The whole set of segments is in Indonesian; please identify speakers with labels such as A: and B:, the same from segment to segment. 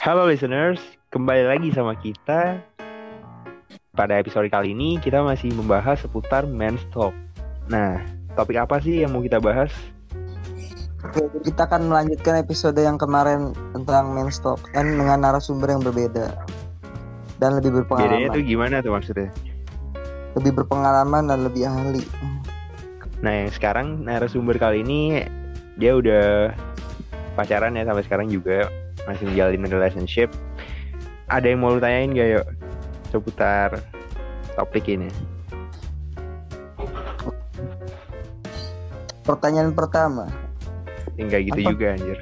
A: Halo listeners, kembali lagi sama kita. Pada episode kali ini kita masih membahas seputar men's talk. Nah, topik apa sih yang mau kita bahas?
B: Oke, kita akan melanjutkan episode yang kemarin tentang men's talk kan dengan narasumber yang berbeda dan lebih
A: Bedanya
B: berpengalaman,
A: tuh gimana tuh maksudnya?
B: lebih berpengalaman dan lebih ahli.
A: Nah, yang sekarang narasumber kali ini dia udah pacaran ya sampai sekarang juga masih menjalin relationship. Ada yang mau lu tanyain gak yuk seputar topik ini?
B: Pertanyaan pertama,
A: Enggak gitu
B: Apa?
A: juga anjir.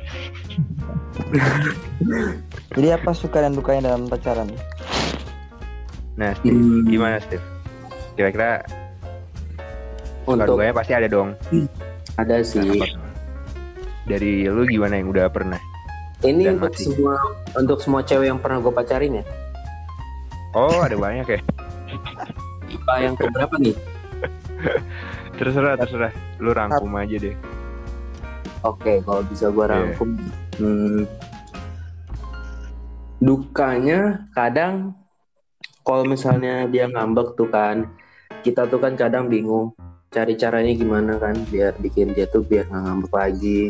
B: jadi apa suka dan dukanya dalam pacaran?
A: Nah, Steve,
C: Hmm.
A: gimana Steve? Kira-kira suka
C: untuk
A: dukanya pasti ada dong.
C: ada sih?
A: Dari lu gimana yang udah pernah?
C: Ini
A: dan
C: untuk
A: masih.
C: semua untuk semua cewek yang pernah gue pacarin ya
A: Oh, ada banyak ya.
C: Tipe yang keberapa nih
A: Terserah, terserah. Lu rangkum aja deh.
C: oke kalau bisa gue
A: Iya.
C: rangkum hmm, dukanya kadang kalau misalnya dia ngambek tuh kan kita tuh kan kadang bingung cari caranya gimana kan biar bikin dia tuh biar nggak ngambek lagi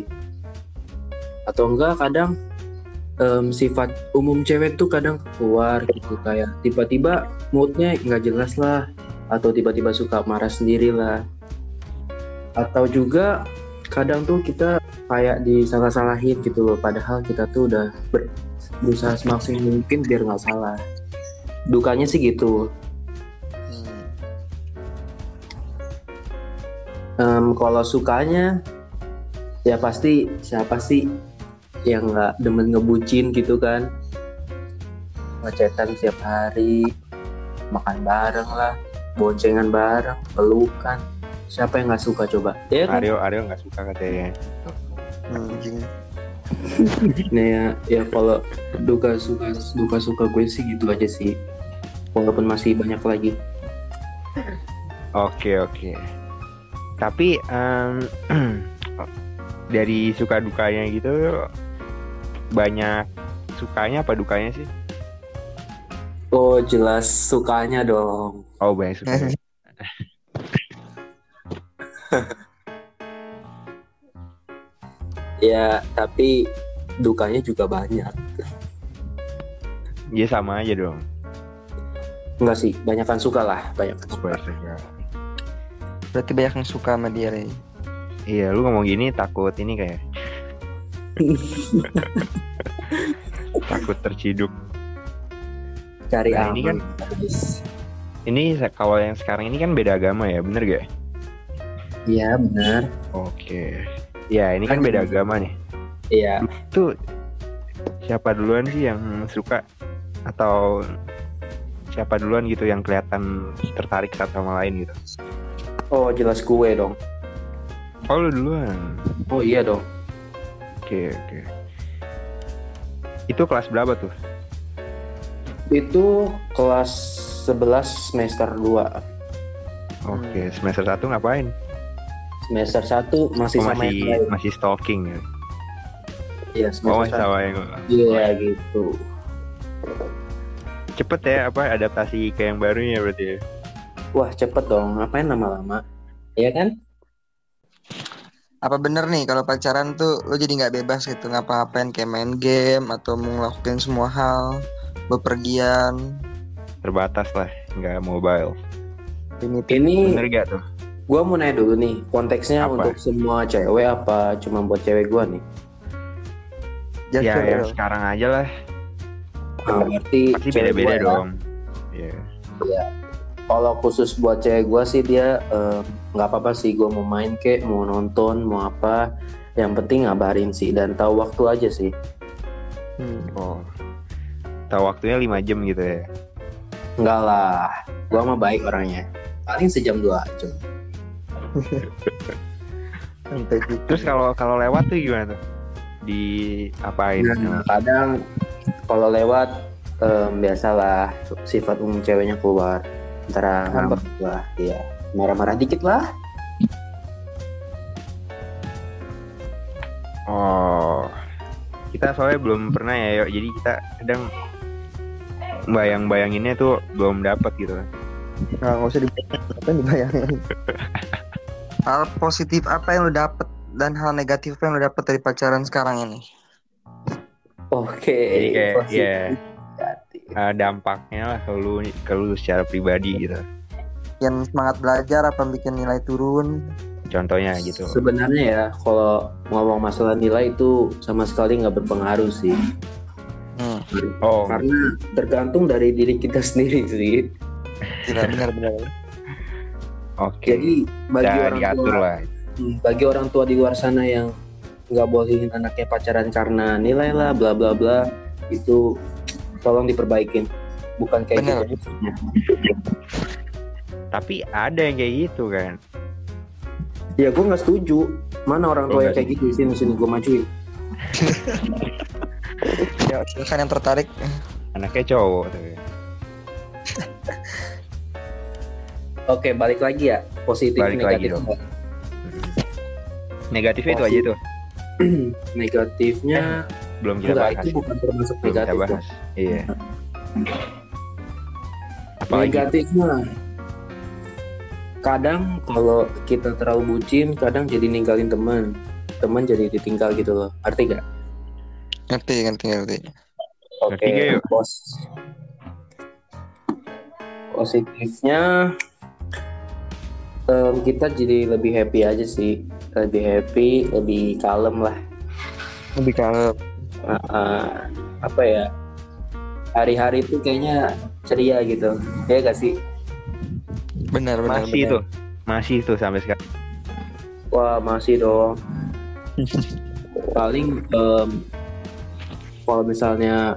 C: atau enggak kadang em, sifat umum cewek tuh kadang keluar gitu kayak tiba-tiba moodnya nggak jelas lah atau tiba-tiba suka marah sendiri lah. Atau juga kadang tuh kita kayak disalah-salahin gitu loh padahal kita tuh udah ber- berusaha semaksimal mungkin biar nggak salah. Dukanya sih gitu. Em, kalau sukanya ya pasti siapa sih yang nggak demen ngebucin gitu kan ngecetan setiap hari makan bareng lah boncengan bareng pelukan siapa yang nggak suka coba ya kan
A: Aryo, Aryo nggak suka katanya.
B: Hmm.
C: Nah ya, ya kalau duka suka duka suka gue sih gitu aja sih. Walaupun masih banyak lagi.
A: Oke, oke. Tapi em, dari suka dukanya gitu banyak sukanya apa dukanya sih?
C: Oh jelas sukanya dong.
A: Oh, banyak sukanya.
C: Ya tapi dukanya juga banyak.
A: Iya sama aja dong.
C: Enggak sih, banyakan suka lah, banyakan suka.
B: Berarti banyak yang suka sama dia, Rey.
A: Iya, lu ngomong gini takut ini kayak takut terciduk.
C: Cari
A: Nah, ini
C: guys.
A: Ini kalau yang sekarang ini kan beda agama ya, bener gak?
C: Iya benar.
A: Oke. Ya, ini kan beda agama nih.
C: Iya.
A: Tuh siapa duluan sih yang suka atau siapa duluan gitu yang kelihatan tertarik satu sama lain gitu?
C: Oh jelas gue dong.
A: Oh, lu duluan.
C: Oh iya dong.
A: Oke, oke. Itu kelas berapa tuh?
C: Itu kelas 11 semester 2
A: Oke, semester 1 ngapain?
C: Semester 1 masih
A: Oh,
C: sama
A: masih
C: yang
A: masih stalking ya.
C: Iya
A: Oh,
C: semester satu.
A: sama yang
C: Iya gitu.
A: cepet ya apa adaptasi ke yang barunya berarti ya.
C: Wah cepet dong, ngapain lama-lama? Iya kan?
B: Apa bener nih kalau pacaran tuh lo jadi nggak bebas gitu ngapa-ngapain kayak main game atau mau ngelakuin semua hal, bepergian,
A: Terbatas lah, nggak mobile.
B: limited.
C: Ini
A: Bener gak tuh?
C: gue mau nanya dulu nih, konteksnya
A: Apa?
C: untuk semua cewek apa cuma buat cewek gue nih?
B: Just
A: ya yang sekarang aja lah.
C: Nah, berarti
A: Pasti beda-beda
C: ya.
A: dong. Iya.
C: Kalau khusus buat cewek gue sih dia nggak apa-apa sih gue mau main kek, mau nonton, mau apa. Yang penting ngabarin sih dan tahu waktu aja sih.
B: Hmm.
A: Oh. Tahu waktunya 5 jam gitu ya.
C: Enggak lah, gue mah baik orangnya. Paling sejam dua jam.
B: Sampai gitu.
A: Terus kalau kalau lewat tuh gimana tuh? Di apain?
C: Nah, kadang kalau lewat em, biasalah sifat umum ceweknya keluar antara ngambek lah, iya marah-marah dikit lah.
A: Oh. kita soalnya belum pernah ya, yuk. Jadi kita kadang bayang-bayanginnya tuh belum dapat gitu.
B: Nggak, nggak usah dibayangin, dibayangin. hal positif apa yang lo dapet dan hal negatif apa yang lo dapet dari pacaran sekarang ini?
C: Oke.
A: Jadi kayak,
C: positif,
A: ya. Eh, dampaknya lah ke lu, ke lu secara pribadi gitu.
B: Yang semangat belajar apa yang bikin nilai turun?
A: Contohnya gitu.
C: Sebenarnya ya kalau ngomong masalah nilai itu sama sekali nggak berpengaruh sih.
B: Hmm,
A: Oh,
C: Karena tergantung dari diri kita sendiri sih.
B: benar-benar.
A: oke.
C: Jadi bagi
A: Udah
C: orang
A: diatur
C: tua,
A: lah.
C: Hmm, bagi orang tua di luar sana yang nggak bolehin anaknya pacaran karena nilai lah bla bla bla itu tolong diperbaikin bukan kayak
B: Bener.
C: gitu.
A: Tapi ada yang kayak gitu kan.
C: ya gue nggak setuju mana orang tua yang kayak gitu sini sini gue majuin
B: Ya, silakan yang tertarik.
A: Anaknya cowok tuh.
C: oke balik lagi ya positif
A: Balik lagi
C: negatif
A: dong. Negatifnya itu aja tuh.
C: negatifnya
A: Belum kita
C: enggak
A: bahas.
C: itu bukan termasuk
A: Belum kita
C: negatif.
A: Iya. Apalagi
C: negatifnya kadang kalau kita terlalu bucin kadang jadi ninggalin teman teman jadi ditinggal gitu loh arti gak?
B: Ngerti, ngerti, ngerti.
C: Oke,
A: yuk?
C: pos positifnya em, kita jadi lebih happy aja sih, lebih happy, lebih kalem lah.
B: Lebih kalau
C: Ah, ah, apa ya? Hari-hari itu kayaknya ceria gitu, ya gak sih?
B: benar, benar.
A: masih
B: benar.
A: tuh. Masih tuh sampai sekarang.
C: Wah masih dong. Paling em, kalau misalnya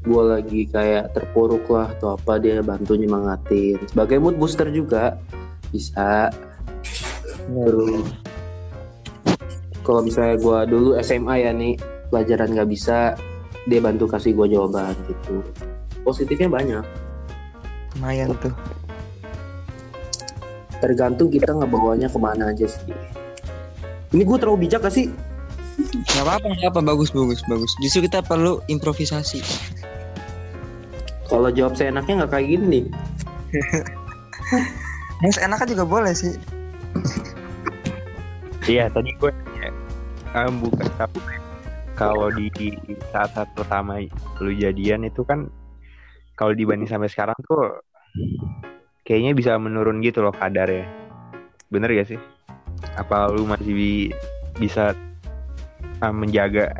C: gue lagi kayak terpuruk lah atau apa dia bantu nyemangatin sebagai mood booster juga bisa terus kalau misalnya gue dulu SMA ya nih pelajaran nggak bisa dia bantu kasih gue jawaban gitu positifnya banyak
B: Lumayan tuh.
C: tergantung kita ngebawanya ke mana aja sih ini gue terlalu bijak gak sih
B: Gak apa-apa, gak apa bagus, bagus, bagus. Justru kita perlu improvisasi.
C: kalau jawab saya enaknya nggak kayak gini
B: Yang seenaknya juga boleh sih.
A: Iya, tadi gue um, bukan tapi kalau di saat-saat pertama lu jadian itu kan kalau dibanding sampai sekarang tuh kayaknya bisa menurun gitu loh kadarnya. Bener gak sih? Apa lu masih bi- bisa uh, menjaga?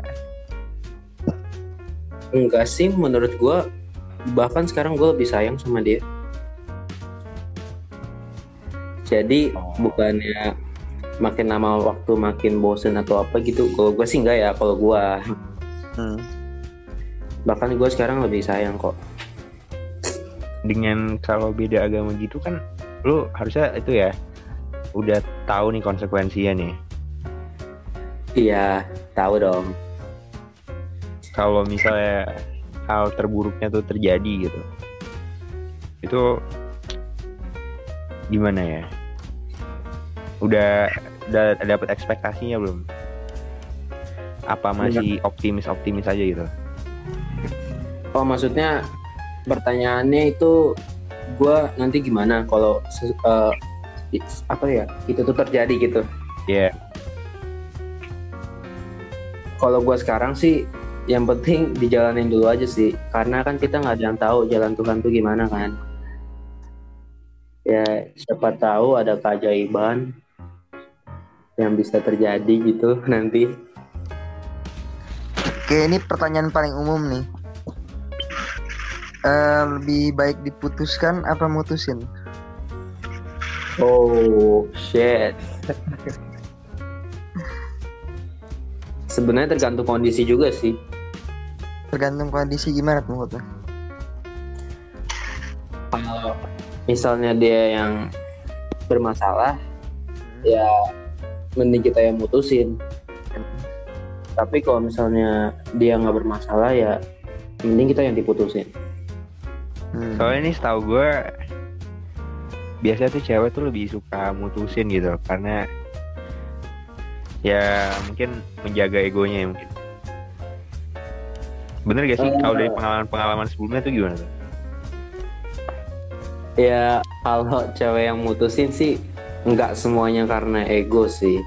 C: Enggak sih, menurut gua bahkan sekarang gue lebih sayang sama dia. Jadi
A: Oh.
C: bukannya makin lama waktu makin bosen atau apa gitu. Kalau gue sih enggak ya. Kalau gua
B: Hmm.
C: bahkan gue sekarang lebih sayang kok.
A: dengan kalau beda agama gitu kan lu harusnya itu ya udah tahu nih konsekuensinya nih
C: Iya, tahu dong.
A: kalau misalnya hal terburuknya tuh terjadi gitu itu gimana ya udah udah dapat ekspektasinya belum? Apa masih optimis optimis aja gitu?
C: Oh maksudnya pertanyaannya itu gua nanti gimana kalau i- apa ya itu tuh terjadi gitu.
A: ya
C: Kalau gua sekarang sih yang penting dijalanin dulu aja sih. Karena kan kita nggak ada yang tahu jalan Tuhan tuh gimana kan. Ya siapa tahu ada keajaiban yang bisa terjadi gitu nanti.
B: Oke, ini pertanyaan paling umum nih. Eh, lebih baik diputuskan apa mutusin?
C: Oh shit. Sebenarnya tergantung kondisi juga sih.
B: Tergantung kondisi gimana tuh?
C: Kalau misalnya dia yang bermasalah, ya mending kita yang mutusin. Tapi kalau misalnya dia nggak bermasalah ya mending kita yang diputusin.
B: Hmm.
A: soalnya ini setahu gue biasanya tuh cewek tuh lebih suka mutusin gitu karena ya mungkin menjaga egonya ya mungkin Bener gak sih
C: Eh.
A: kalau dari pengalaman-pengalaman sebelumnya tuh gimana tuh?
C: Ya kalau cewek yang mutusin sih nggak semuanya karena ego sih.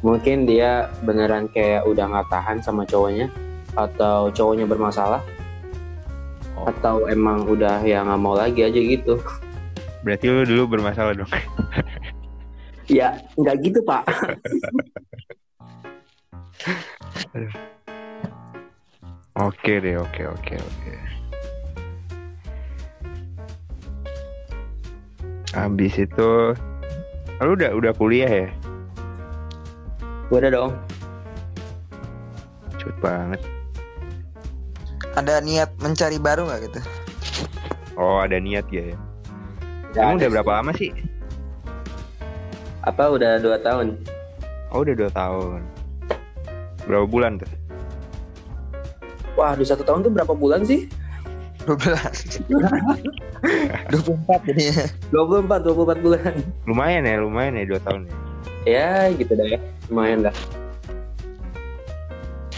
C: Mungkin dia beneran kayak udah nggak tahan sama cowoknya atau cowoknya bermasalah
A: Oh.
C: atau emang udah ya nggak mau lagi aja gitu.
A: Berarti lu dulu bermasalah dong.
C: Ya nggak gitu pak.
A: Oke deh, oke oke oke. Habis itu lu udah udah kuliah ya?
C: Udah dong.
A: Cepet banget.
B: Ada niat mencari baru nggak gitu?
A: Oh, ada niat ya. ya. Emang udah
C: sih.
A: berapa lama sih?
C: Apa udah dua tahun?
A: Oh, udah dua tahun. Berapa bulan tuh?
C: Wah, di satu tahun tuh berapa bulan sih?
B: 12 24 ini ya
C: 24, 24 bulan.
A: Lumayan ya, lumayan ya dua tahun ya.
C: Ya gitu dah ya. Lumayan dah.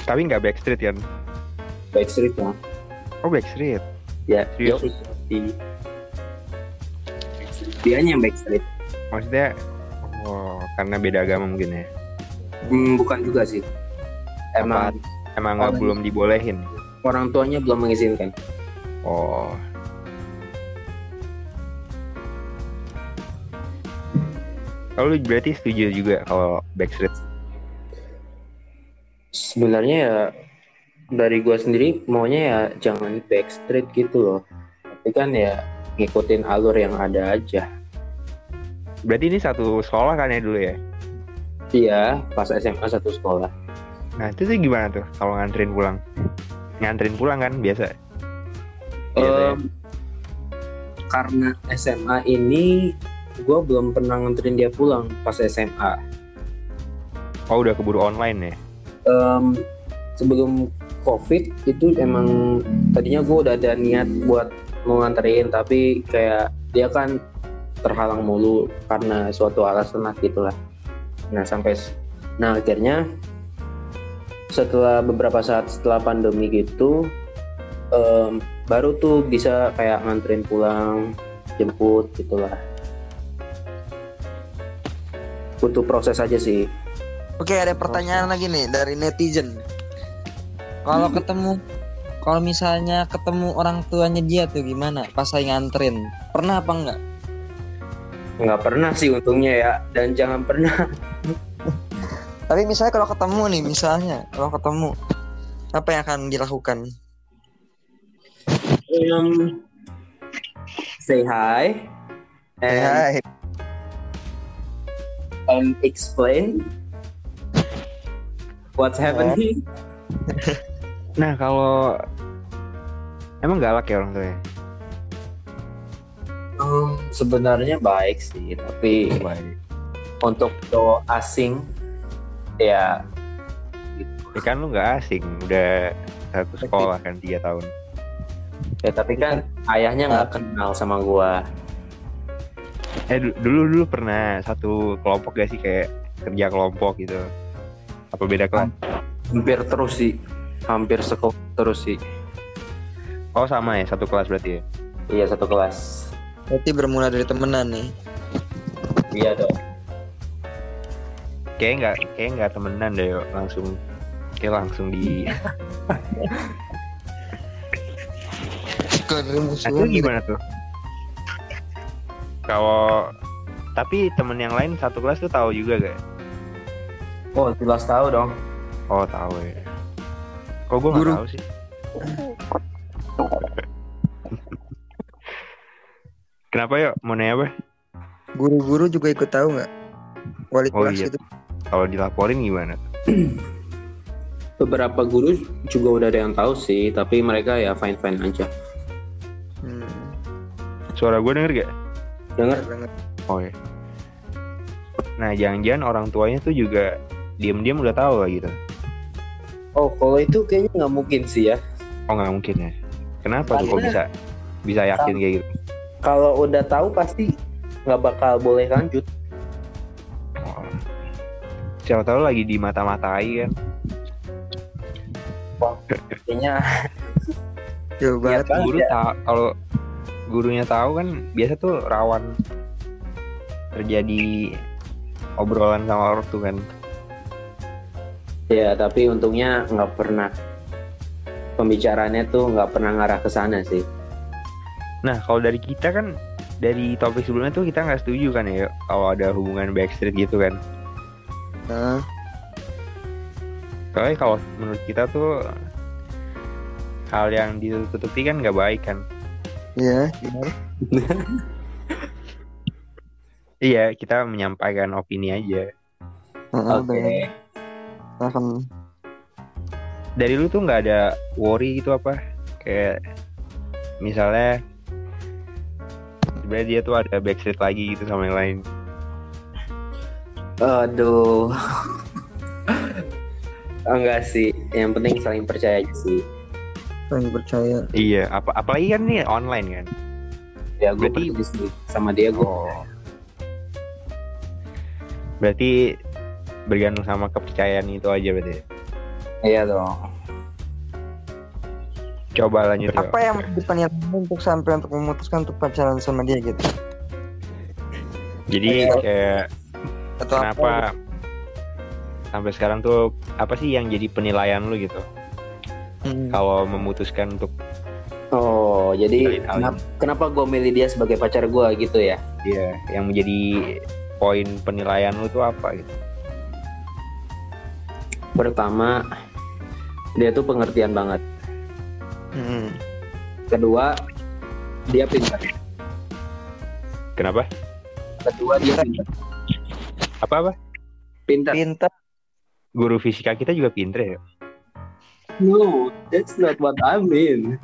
A: Tapi nggak backstreet kan?
C: Backstreet ya.
A: Oh, backstreet.
C: Ya,
A: Serius?
C: di Dianya yang backstreet.
A: Maksudnya, oh, karena beda agama mungkin ya.
C: Hmm, bukan juga sih. Emang
A: Emang nggak
C: Oh,
A: belum dibolehin.
C: orang tuanya belum mengizinkan.
A: Oh. Kalau berarti setuju juga kalau backstreet.
C: Sebenarnya ya dari gua sendiri maunya ya jangan backstreet gitu loh. Tapi kan ya ngikutin alur yang ada aja.
A: Berarti ini satu sekolah kan ya dulu ya?
C: Iya, pas SMA satu sekolah.
A: Nah itu tuh gimana tuh kalau nganterin pulang? Nganterin pulang kan biasa. Biasa ya?
C: Karena SMA ini gua belum pernah nganterin dia pulang pas SMA.
A: Oh udah keburu online ya?
C: Em, sebelum COVID itu emang tadinya gue udah ada niat buat mau nganterin tapi kayak dia kan terhalang mulu karena suatu alasan lah gitulah. Nah sampai nah akhirnya setelah beberapa saat setelah pandemi gitu em, baru tuh bisa kayak nganterin pulang jemput gitulah. Butuh proses aja sih.
B: Oke ada pertanyaan lagi nih dari netizen Kalau ketemu Kalau misalnya ketemu orang tuanya dia tuh gimana Pas saya nganterin Pernah apa enggak?
C: Nggak pernah sih untungnya ya dan jangan pernah
B: Tapi misalnya kalau ketemu nih Misalnya Kalau ketemu Apa yang akan dilakukan?
C: Um, say hi and,
B: Hai
C: and explain what's happening.
A: Nah kalau emang galak ya orang tuanya?
C: Um, sebenarnya baik sih, tapi
A: Baik.
C: untuk cowok asing ya
A: Ya kan lu nggak asing, udah satu sekolah kan tiga tahun.
C: Ya tapi kan ayahnya nggak kenal sama gua.
A: Eh du- dulu dulu pernah satu kelompok gak sih kayak kerja kelompok gitu? Apa beda kelas?
C: Hampir terus sih, hampir sekolah terus sih.
A: Oh sama ya satu kelas berarti ya?
C: Iya satu kelas.
B: Berarti bermula dari temenan nih
C: Iya dong.
A: Kayak nggak kayak nggak temenan deh yuk. langsung kayak langsung di. Nah, itu
B: gitu.
A: gimana tuh? Kalau tapi temen yang lain satu kelas tuh tahu juga gak?
C: Oh jelas tahu dong.
A: Oh tahu ya. Kok gue nggak tahu sih? Kenapa yuk? Mau nanya apa?
B: Guru-guru juga ikut tahu nggak? Wali
A: Oh,
B: kelas
A: iya.
B: gitu
A: Kalau dilaporin gimana?
C: Beberapa guru juga udah ada yang tahu sih, tapi mereka ya fine fine aja.
A: Suara gue denger gak?
C: Dengar?
B: banget.
A: Oh ya. Nah jangan-jangan orang tuanya tuh juga diam-diam udah tahu lah gitu.
C: Oh kalau itu kayaknya nggak mungkin sih ya.
A: Oh nggak mungkin ya. Kenapa tuh kok
C: Karena-
A: bisa bisa yakin kayak gitu?
C: Kalau udah tahu pasti nggak bakal boleh lanjut.
A: Oh. Siapa tahu lagi di mata-matai kan?
C: Kayaknya
B: Jauh banget.
C: banget.
A: guru tahu kalau gurunya tahu kan biasa tuh rawan terjadi obrolan sama orang tuh kan.
C: Ya, tapi untungnya nggak pernah. Pembicaraannya tuh nggak pernah ngarah ke sana sih.
A: nah kalau dari kita kan dari topik sebelumnya tuh kita nggak setuju kan ya kalau ada hubungan backstreet gitu kan.
B: Nah,
A: soalnya kalau menurut kita tuh hal yang ditutupi kan nggak baik kan
B: iya, benar.
A: iya kita menyampaikan opini aja
B: Heeh,
C: Oke.
B: Akan
A: dari lu tuh nggak ada worry gitu apa kayak misalnya sebenarnya dia tuh ada backstreet lagi gitu sama yang lain
C: Aduh. Enggak sih, yang penting saling percaya aja sih.
B: Paling percaya.
A: iya apa apalagi kan nih online kan
C: Ya gue
A: Berarti-
C: sih sama dia gue.
A: oh berarti bergantung sama kepercayaan itu aja berarti
C: Iya dong.
A: coba lanjut
B: Apa
A: Yo.
B: yang penilaian untuk sampai untuk memutuskan untuk pacaran sama dia gitu?
A: jadi kayak
B: Atau apa?
A: kenapa sampai sekarang tuh apa sih yang jadi penilaian lu gitu
B: Hmm.
A: kalau memutuskan untuk
C: Oh, jadi kenapa, kenapa gue milih dia sebagai pacar gue gitu ya?
A: dia yang menjadi poin penilaian lu tuh apa gitu
C: Pertama, dia tuh pengertian banget.
B: Hmm.
C: Kedua, dia pintar.
A: kenapa
C: Kedua, dia pintar.
A: apa apa
C: Pintar.
B: Pintar.
A: guru fisika kita juga pinter ya
C: No, that's not what I mean.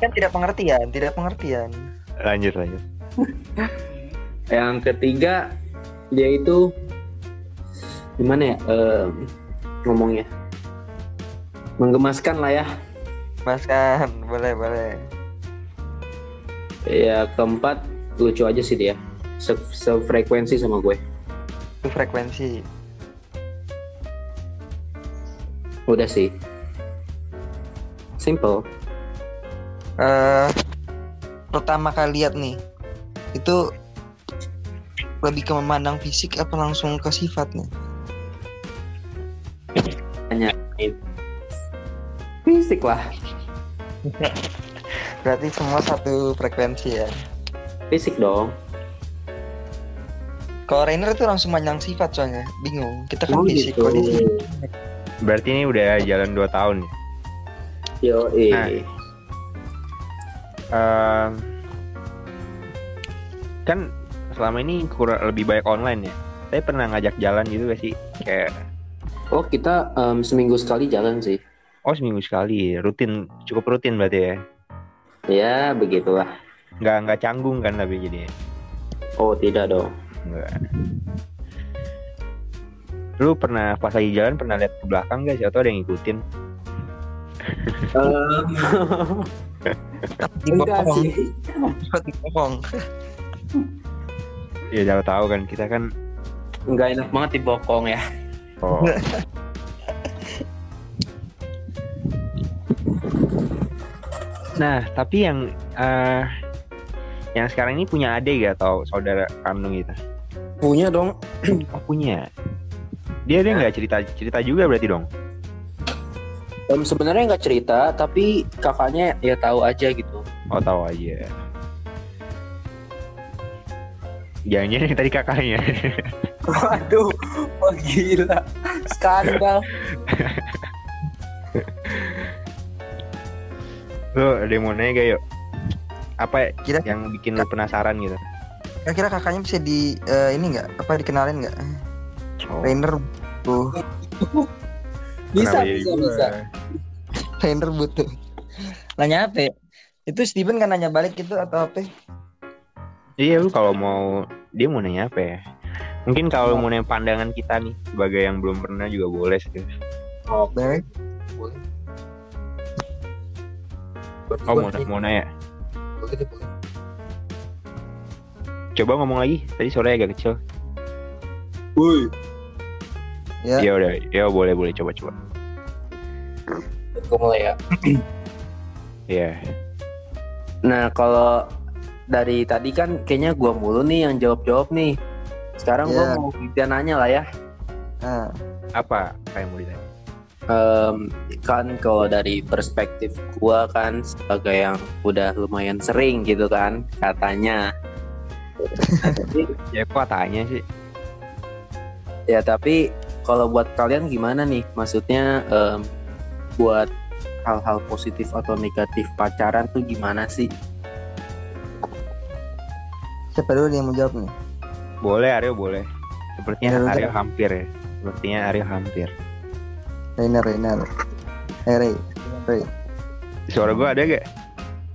B: Kan tidak pengertian, tidak pengertian.
A: lanjut lanjut
C: Yang ketiga, dia itu gimana ya em, ngomongnya? Menggemaskan lah ya.
B: Mas kan, boleh boleh.
C: Ya keempat lucu aja sih dia. Se- Sefrekuensi sama gue.
B: Itu frekuensi.
C: Udah sih. Simple.
B: eh pertama kali lihat nih, itu lebih ke memandang fisik apa langsung ke sifatnya?
C: Fisik lah.
B: Berarti semua satu frekuensi ya.
C: Fisik dong.
B: Kalau Rainer itu langsung mandang sifat soalnya, bingung. Kita kan
C: Oh,
B: fisik,
C: gitu.
A: berarti ini udah jalan 2 tahun ya
C: Yo,
A: Nah. Ehm, kan selama ini kurang lebih banyak online ya saya pernah ngajak jalan gitu gak sih kayak
C: Oh kita em, seminggu sekali jalan sih.
A: oh seminggu sekali rutin cukup rutin berarti ya
C: Ya begitulah.
A: nggak nggak canggung kan tapi jadi
C: Oh tidak dong.
A: nggak lu pernah pas lagi jalan pernah lihat ke belakang gak sih atau ada yang ngikutin
C: Em, enggak sih.
B: dibohong.
A: ya jangan tahu kan kita kan
C: Enggak enak banget dibokong ya.
A: oh nah tapi yang eh yang sekarang ini punya adik gak atau saudara kandung gitu
C: Punya dong.
A: oh punya dia dia nggak cerita cerita juga berarti dong
C: Em, sebenarnya nggak cerita, tapi kakaknya ya tahu aja gitu.
A: oh tahu aja jangan-jangan tadi kakaknya
C: Waduh, wah gila, skandal.
A: lu ada yang mau nanya gak yuk apa
B: Kira-
A: yang bikin lu penasaran gitu
B: Kira-kira kakaknya bisa di eh, ini nggak? Apa dikenalin nggak?
A: oh,
B: Rainer tuh,
C: Bisa,
A: kenapa
C: bisa, bisa.
B: Rainer butuh. Nanya apa? ya? Itu Steven kan nanya balik gitu atau apa?
A: Iya lu kalau mau dia mau nanya apa ya? Mungkin kalau mau nanya pandangan kita nih sebagai yang belum pernah juga boleh sih.
B: Boleh.
A: Oh mau, mau nanya. Coba ngomong lagi. Tadi suaranya agak kecil.
C: Woi,
B: Ya.
A: Ya udah, ya boleh boleh coba coba.
C: gue mulai ya.
A: Iya.
C: Nah kalau dari tadi kan kayaknya gua mulu nih yang jawab-jawab nih. Sekarang gua
B: Iya.
C: mau kita nanya lah ya.
B: Nah,
A: Apa kayak mau ditanya?
C: Em, kan kalau dari perspektif gua kan sebagai yang udah lumayan sering gitu kan katanya.
A: Ya kok tanya sih?
C: ya tapi kalau buat kalian gimana nih? Maksudnya em, buat hal-hal positif atau negatif pacaran tuh gimana sih?
B: siapa dulu yang mau jawab nih?
A: Boleh Aryo boleh. Sepertinya
B: Boleh,
A: Aryo
B: boleh.
A: hampir ya. Sepertinya Aryo hampir.
B: Rainer, Rainer. Eh, Ray. Ray.
A: Suara gue ada gak?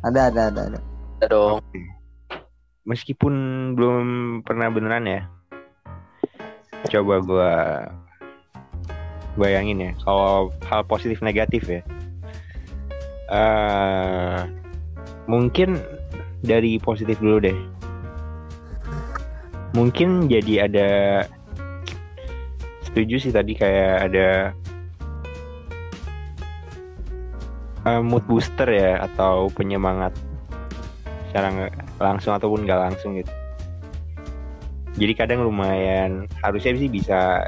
B: Ada, ada, ada, ada.
C: Ada dong.
A: Meskipun belum pernah beneran ya. Coba gue bayangin ya. Kalau hal positif negatif ya. eh mungkin dari positif dulu deh. Mungkin jadi ada setuju sih tadi kayak ada eh, mood booster ya atau penyemangat secara langsung ataupun nggak langsung gitu. Jadi kadang lumayan harusnya sih bisa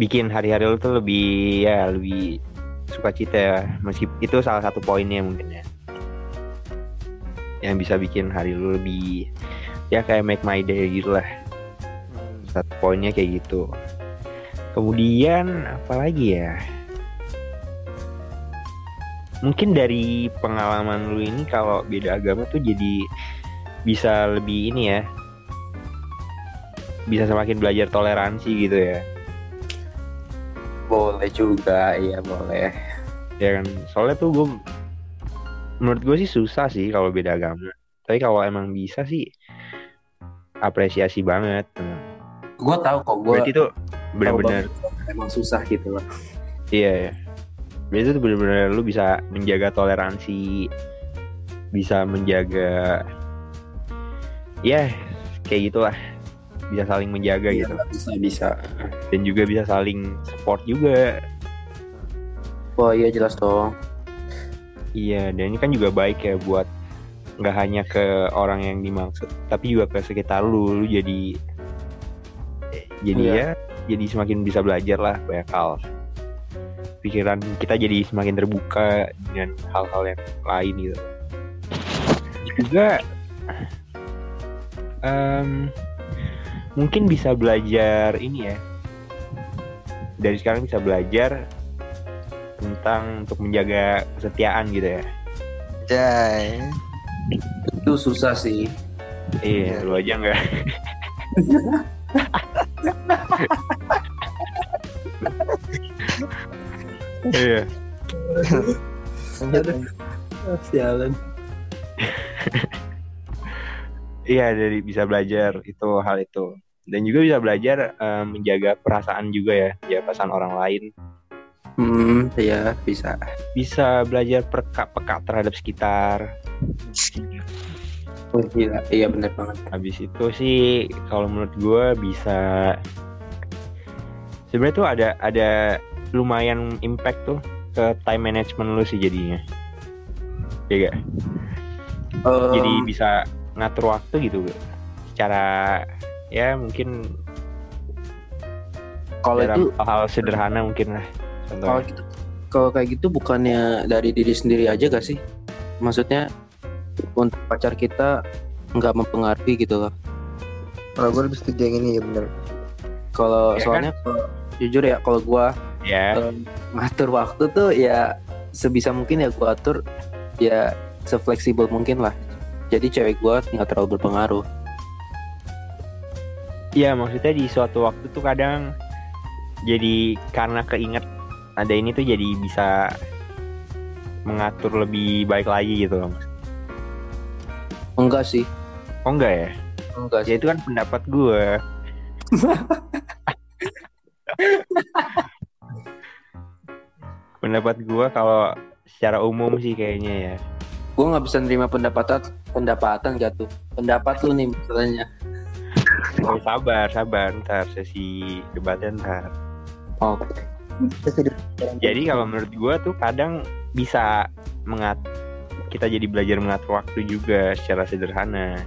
A: bikin hari-hari lu tuh lebih ya lebih sukacita ya. Meski itu salah satu poinnya mungkin ya. Yang bisa bikin hari lu lebih ya kayak make my day gitu lah. Satu poinnya kayak gitu. Kemudian apa lagi ya? Mungkin dari pengalaman lu ini kalau beda agama tuh jadi bisa lebih ini ya. Bisa semakin belajar toleransi gitu ya
C: Boleh juga, iya boleh.
A: ya kan? Soalnya tuh gue menurut gue sih susah sih kalau beda agama. Tapi kalau emang bisa sih apresiasi banget.
C: Gue tahu kok gue
A: berarti tuh benar-benar
C: emang susah gitu loh.
A: iya ya berarti tuh benar-benar lu bisa menjaga toleransi bisa menjaga ya kayak gitulah bisa saling menjaga gitu
C: Bisa bisa.
A: dan juga bisa saling support juga
C: Oh iya jelas dong.
A: Iya, dan ini kan juga baik ya buat nggak hanya ke orang yang dimaksud, tapi juga ke sekitar lu. Lu jadi jadi
C: Iya.
A: ya, jadi semakin bisa belajar lah banyak hal. Pikiran kita jadi semakin terbuka dengan hal-hal yang lain gitu. Juga em, mungkin bisa belajar ini ya. Dari sekarang bisa belajar tentang untuk menjaga kesetiaan gitu ya.
B: Jai.
C: Itu susah sih.
A: Iya, lu aja enggak. Iya.
C: Sialan.
A: Iya, dari bisa belajar itu hal itu. Dan juga bisa belajar eh, menjaga perasaan juga ya, ya perasaan orang lain.
C: Hmm, iya bisa.
A: Bisa belajar peka-peka terhadap sekitar.
C: Oh, gila. Iya bener banget.
A: Habis itu sih kalau menurut gue bisa sebenarnya tuh ada ada lumayan impact tuh ke time management lu sih jadinya. Iya gak?
C: Em,
A: jadi bisa ngatur waktu gitu secara ya mungkin
C: kalau itu
A: hal-hal sederhana mungkin lah
C: kalau gitu kalau kayak gitu bukannya dari diri sendiri aja gak sih? Maksudnya untuk pacar kita nggak mempengaruhi gitu loh.
B: Kalau gue lebih setuju yang ini ya bener.
C: Kalau
A: Ya
C: soalnya kalau- jujur ya kalau gua
A: ya
C: em, ngatur waktu tuh ya sebisa mungkin ya gua atur ya sefleksibel mungkin lah. Jadi cewek gua nggak terlalu berpengaruh.
A: ya maksudnya di suatu waktu tuh kadang jadi karena keinget ada ini tuh jadi bisa mengatur lebih baik lagi gitu loh.
C: Enggak sih,
A: oh enggak ya?
C: Enggak
A: ya itu kan pendapat gue pendapat gue kalau secara umum sih kayaknya ya
C: Gua nggak bisa nerima pendapatan pendapatan jatuh. Pendapat lu nih masalahnya.
A: Oh, sabar sabar ntar sesi debatnya ntar
C: Oke.
A: Jadi kalau menurut gua tuh kadang bisa mengat kita jadi belajar mengatur waktu juga secara sederhana.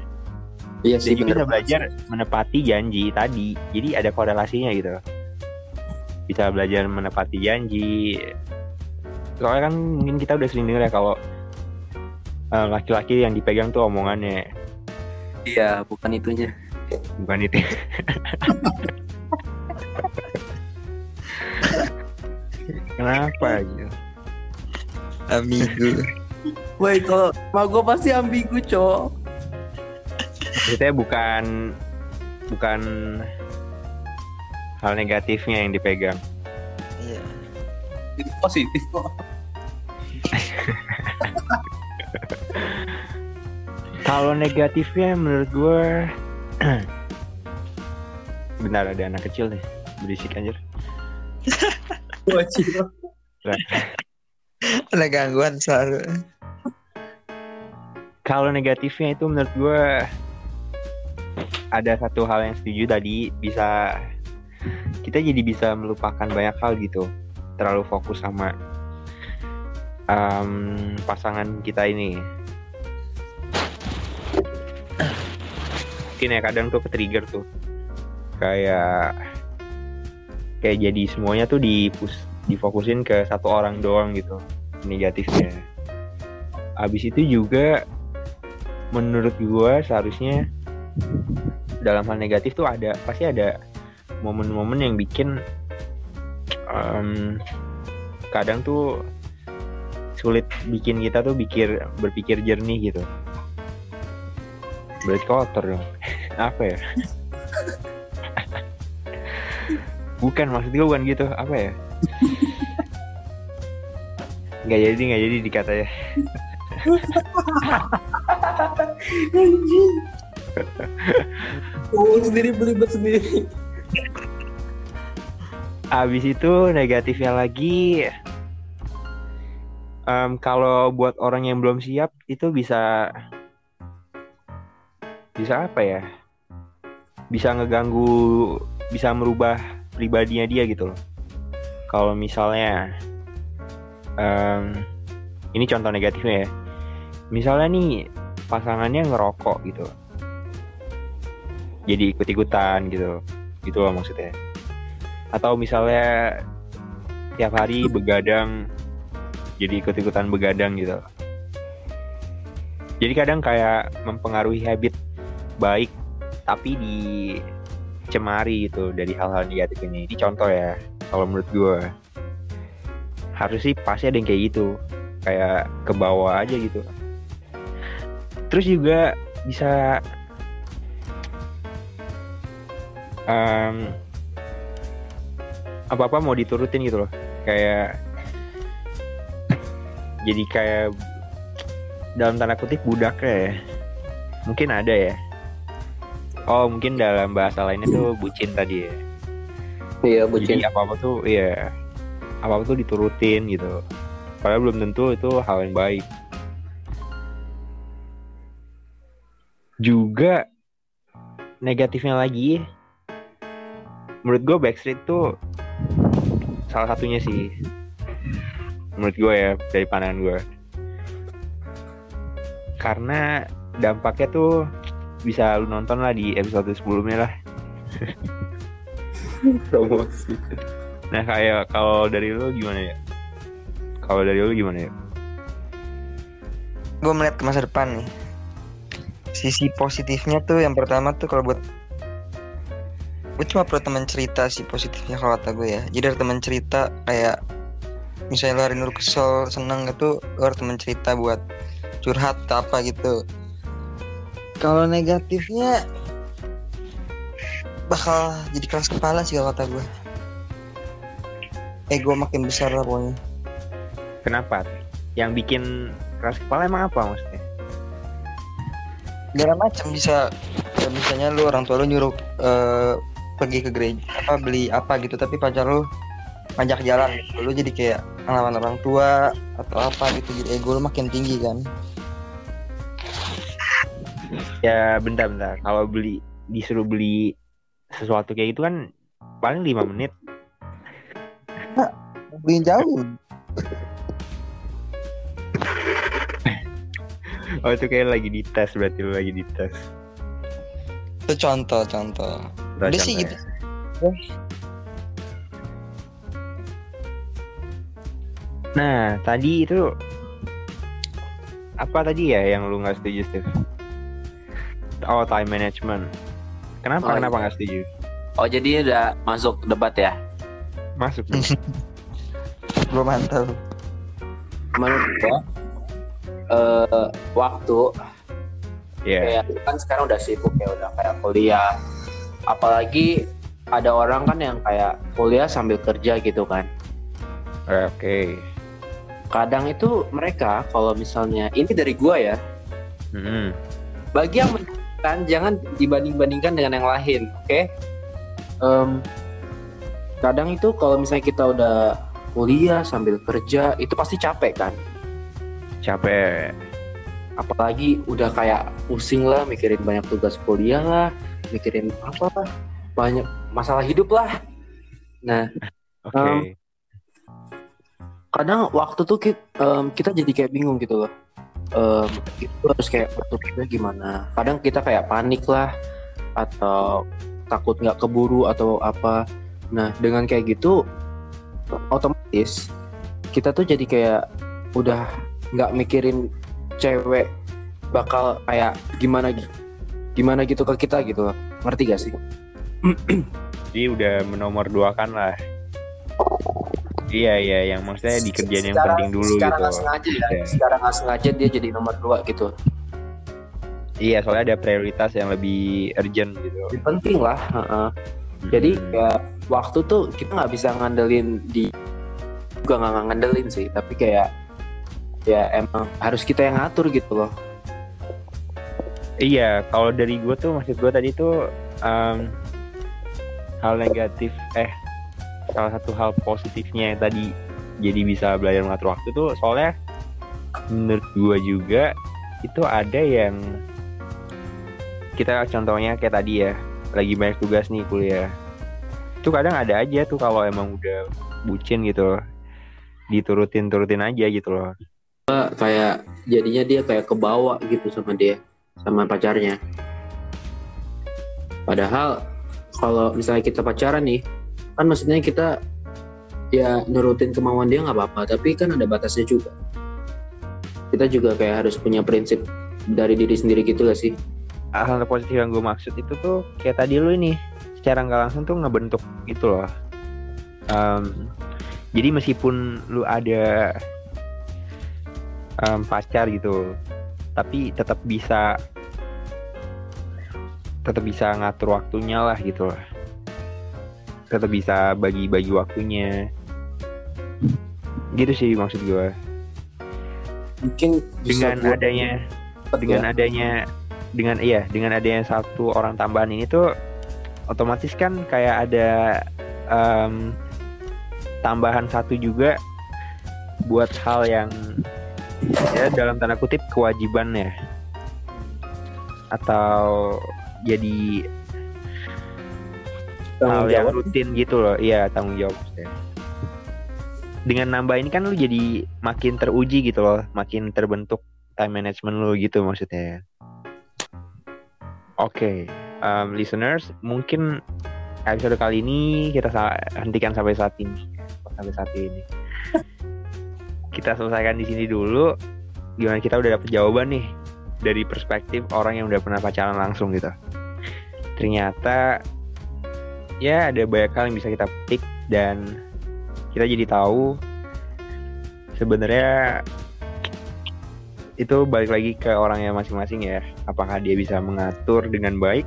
C: Iya
A: Dan
C: sih
A: juga bisa
C: bener.
A: belajar menepati janji tadi. Jadi ada korelasinya gitu. Bisa belajar menepati janji. Soalnya kan mungkin kita udah sering denger ya kalau eh, laki-laki yang dipegang tuh omongannya
C: Iya, bukan itunya.
A: bukan itu. Kenapa gitu?
B: Amigo.
C: Woi, kalau mau gue pasti ambigu, cok.
A: Maksudnya bukan bukan hal negatifnya yang dipegang.
B: Iya.
C: Itu positif kok.
A: Kalau negatifnya menurut gue Benar ada anak kecil nih Berisik anjir
C: Wajib.
B: Ada gangguan selalu.
A: Kalau negatifnya itu menurut gue Ada satu hal yang setuju tadi Bisa Kita jadi bisa melupakan banyak hal gitu Terlalu fokus sama em, Pasangan kita ini Mungkin ya kadang tuh ke-trigger tuh. Kayak Kayak jadi semuanya tuh dipus, difokusin ke satu orang doang gitu Negatifnya. Abis itu juga menurut gua seharusnya dalam hal negatif tuh ada pasti ada momen-momen yang bikin em, kadang tuh sulit bikin kita tuh pikir berpikir jernih gitu. Berarti kotor dong apa ya bukan maksud gua bukan gitu apa ya nggak jadi nggak jadi dikata ya.
C: Ngomong sendiri belibet sendiri.
A: Abis itu negatifnya lagi em, kalau buat orang yang belum siap itu bisa bisa apa ya? Bisa ngeganggu, bisa merubah pribadinya dia gitu loh. Kalau misalnya em, ini contoh negatifnya ya. Misalnya nih pasangannya ngerokok gitu. Jadi ikut-ikutan gitu. Gitu loh maksudnya atau misalnya tiap hari begadang jadi ikut-ikutan begadang gitu jadi kadang kayak mempengaruhi habit baik tapi dicemari gitu dari hal-hal negatif ini. Ini contoh ya kalau menurut gue harus sih pasti ada yang kayak gitu. Kayak ke bawah aja gitu. Terus juga bisa em, apa-apa mau diturutin gitu loh. Kayak jadi kayak dalam tanda kutip budak ya. Mungkin ada ya oh mungkin dalam bahasa lainnya tuh bucin tadi ya.
C: Iya, bucin.
A: jadi apa apa tuh iya. Apa apa tuh diturutin gitu. Padahal belum tentu itu hal yang baik. Juga negatifnya lagi menurut gue Backstreet tuh salah satunya sih. Menurut gue ya dari pandangan gue karena dampaknya tuh bisa lu nonton lah di episode sebelumnya lah
C: Promosi.
A: nah kayak kalau dari lu gimana ya kalau dari lu gimana ya
B: Gue melihat ke masa depan nih. Sisi positifnya tuh yang pertama tuh kalau buat gue cuma perlu teman cerita sih positifnya kalau kata gue ya. Jadi ada teman cerita kayak misalnya lo hari lu kesel seneng gitu lo ada teman cerita buat curhat atau apa gitu. Kalau negatifnya bakal jadi keras kepala sih kalau kata gue. Ego makin besar lah pokoknya.
A: kenapa yang bikin keras kepala emang apa maksudnya
B: segala macam bisa ya, misalnya lu orang tua lu nyuruh eh, pergi ke gereja apa beli apa gitu tapi pacar lu ngajak jalan gitu. lu jadi kayak ngelawan orang tua atau apa gitu jadi ego lu makin tinggi kan
A: ya bentar-bentar kalau beli disuruh beli sesuatu kayak gitu kan paling lima menit
B: Beli jauh.
A: Oh itu kayak lagi dites berarti lu lagi dites.
B: Itu contoh contoh.
A: Udah
B: sih
A: contoh
B: gitu.
A: ya. Nah tadi itu apa tadi ya yang lu nggak setuju Steve? Oh time management. Kenapa
C: Oh,
A: kenapa
C: iya.
A: nggak setuju?
C: Oh jadi udah masuk debat ya?
A: Masuk.
B: Belum mantap.
C: Menurut gua eh waktu
A: Iya.
C: kayak kan sekarang udah sibuk ya udah kayak kuliah. Apalagi ada orang kan yang kayak kuliah sambil kerja gitu kan.
A: Oke.
C: Kadang itu mereka kalau misalnya ini dari gua ya,
A: Mm-mm.
C: bagi yang menentukan jangan dibanding-bandingkan dengan yang lain, oke? Em, kadang itu kalau misalnya kita udah kuliah sambil kerja itu pasti capek kan,
A: Capek.
C: apalagi udah kayak pusing lah mikirin banyak tugas kuliah lah, mikirin apa lah, banyak masalah hidup lah. Nah,
A: Oke.
C: Um, kadang waktu tuh kita, kita jadi kayak bingung gitu loh. Em, itu harus kayak berpikirnya gimana. Kadang kita kayak panik lah atau takut nggak keburu atau apa. Nah dengan kayak gitu otomatis kita tuh jadi kayak udah nggak mikirin cewek bakal kayak gimana gimana gitu ke kita gitu. Ngerti gak sih?
A: Jadi udah menomor dua kan lah. Iya iya yang maksudnya di kerjaan yang
C: Secara-
A: penting dulu
C: secara
A: gitu.
C: sengaja ya,
A: Iya.
C: secara nggak sengaja dia jadi nomor dua gitu.
A: Iya soalnya ada prioritas yang lebih urgent gitu.
C: Lebih penting lah. heeh. Jadi
A: Hmm.
C: ya waktu tuh kita nggak bisa ngandelin di juga nggak ngandelin sih, tapi kayak ya emang harus kita yang ngatur gitu loh.
A: Iya, kalau dari gue tuh maksud gue tadi tuh em, hal negatif eh salah satu hal positifnya tadi jadi bisa belajar mengatur waktu tuh soalnya menurut gue juga itu ada yang kita contohnya kayak tadi ya lagi banyak tugas nih kuliah itu kadang ada aja tuh kalau emang udah bucin gitu diturutin turutin aja gitu loh
C: Kayak jadinya dia kayak kebawa gitu sama dia, sama pacarnya. Padahal kalau misalnya kita pacaran nih, kan maksudnya kita ya nurutin kemauan dia nggak apa-apa, tapi kan ada batasnya juga. Kita juga kayak harus punya prinsip dari diri sendiri gitu gak sih?
A: hal positif yang gue maksud itu tuh kayak tadi lu ini secara nggak langsung tuh ngebentuk itu loh Em, jadi meskipun lu ada em, pacar gitu tapi tetap bisa tetap bisa ngatur waktunya lah gitu lah tetap bisa bagi-bagi waktunya. Gitu sih maksud gue
C: Mungkin bisa
A: dengan
C: buat-
A: adanya
C: ya.
A: dengan adanya dengan iya dengan adanya satu orang tambahan ini tuh otomatis kan kayak ada em, tambahan satu juga buat hal yang ya dalam tanda kutip kewajiban ya atau jadi hal yang rutin gitu loh. Iya tanggung jawab dengan nambah ini kan lu jadi makin teruji gitu loh. Makin terbentuk time management lu gitu maksudnya. Oke um, listeners mungkin episode kali ini kita sa- hentikan sampai saat ini. Sampai saat ini. Kita selesaikan di sini dulu. Gimana kita udah dapet jawaban nih? Dari perspektif orang yang udah pernah pacaran langsung gitu. Ternyata ya ada banyak hal yang bisa kita petik dan kita jadi tahu sebenarnya itu balik lagi ke orangnya masing-masing ya. Apakah dia bisa mengatur dengan baik?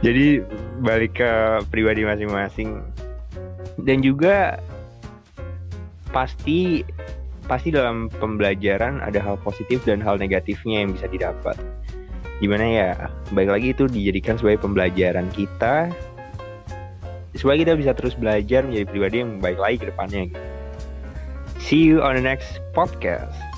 A: Jadi balik ke pribadi masing-masing. Dan juga pasti pasti dalam pembelajaran ada hal positif dan hal negatifnya yang bisa didapat. Gimana ya? Baik lagi itu dijadikan sebagai pembelajaran kita supaya kita bisa terus belajar menjadi pribadi yang baik lagi ke depannya. See you on the next podcast.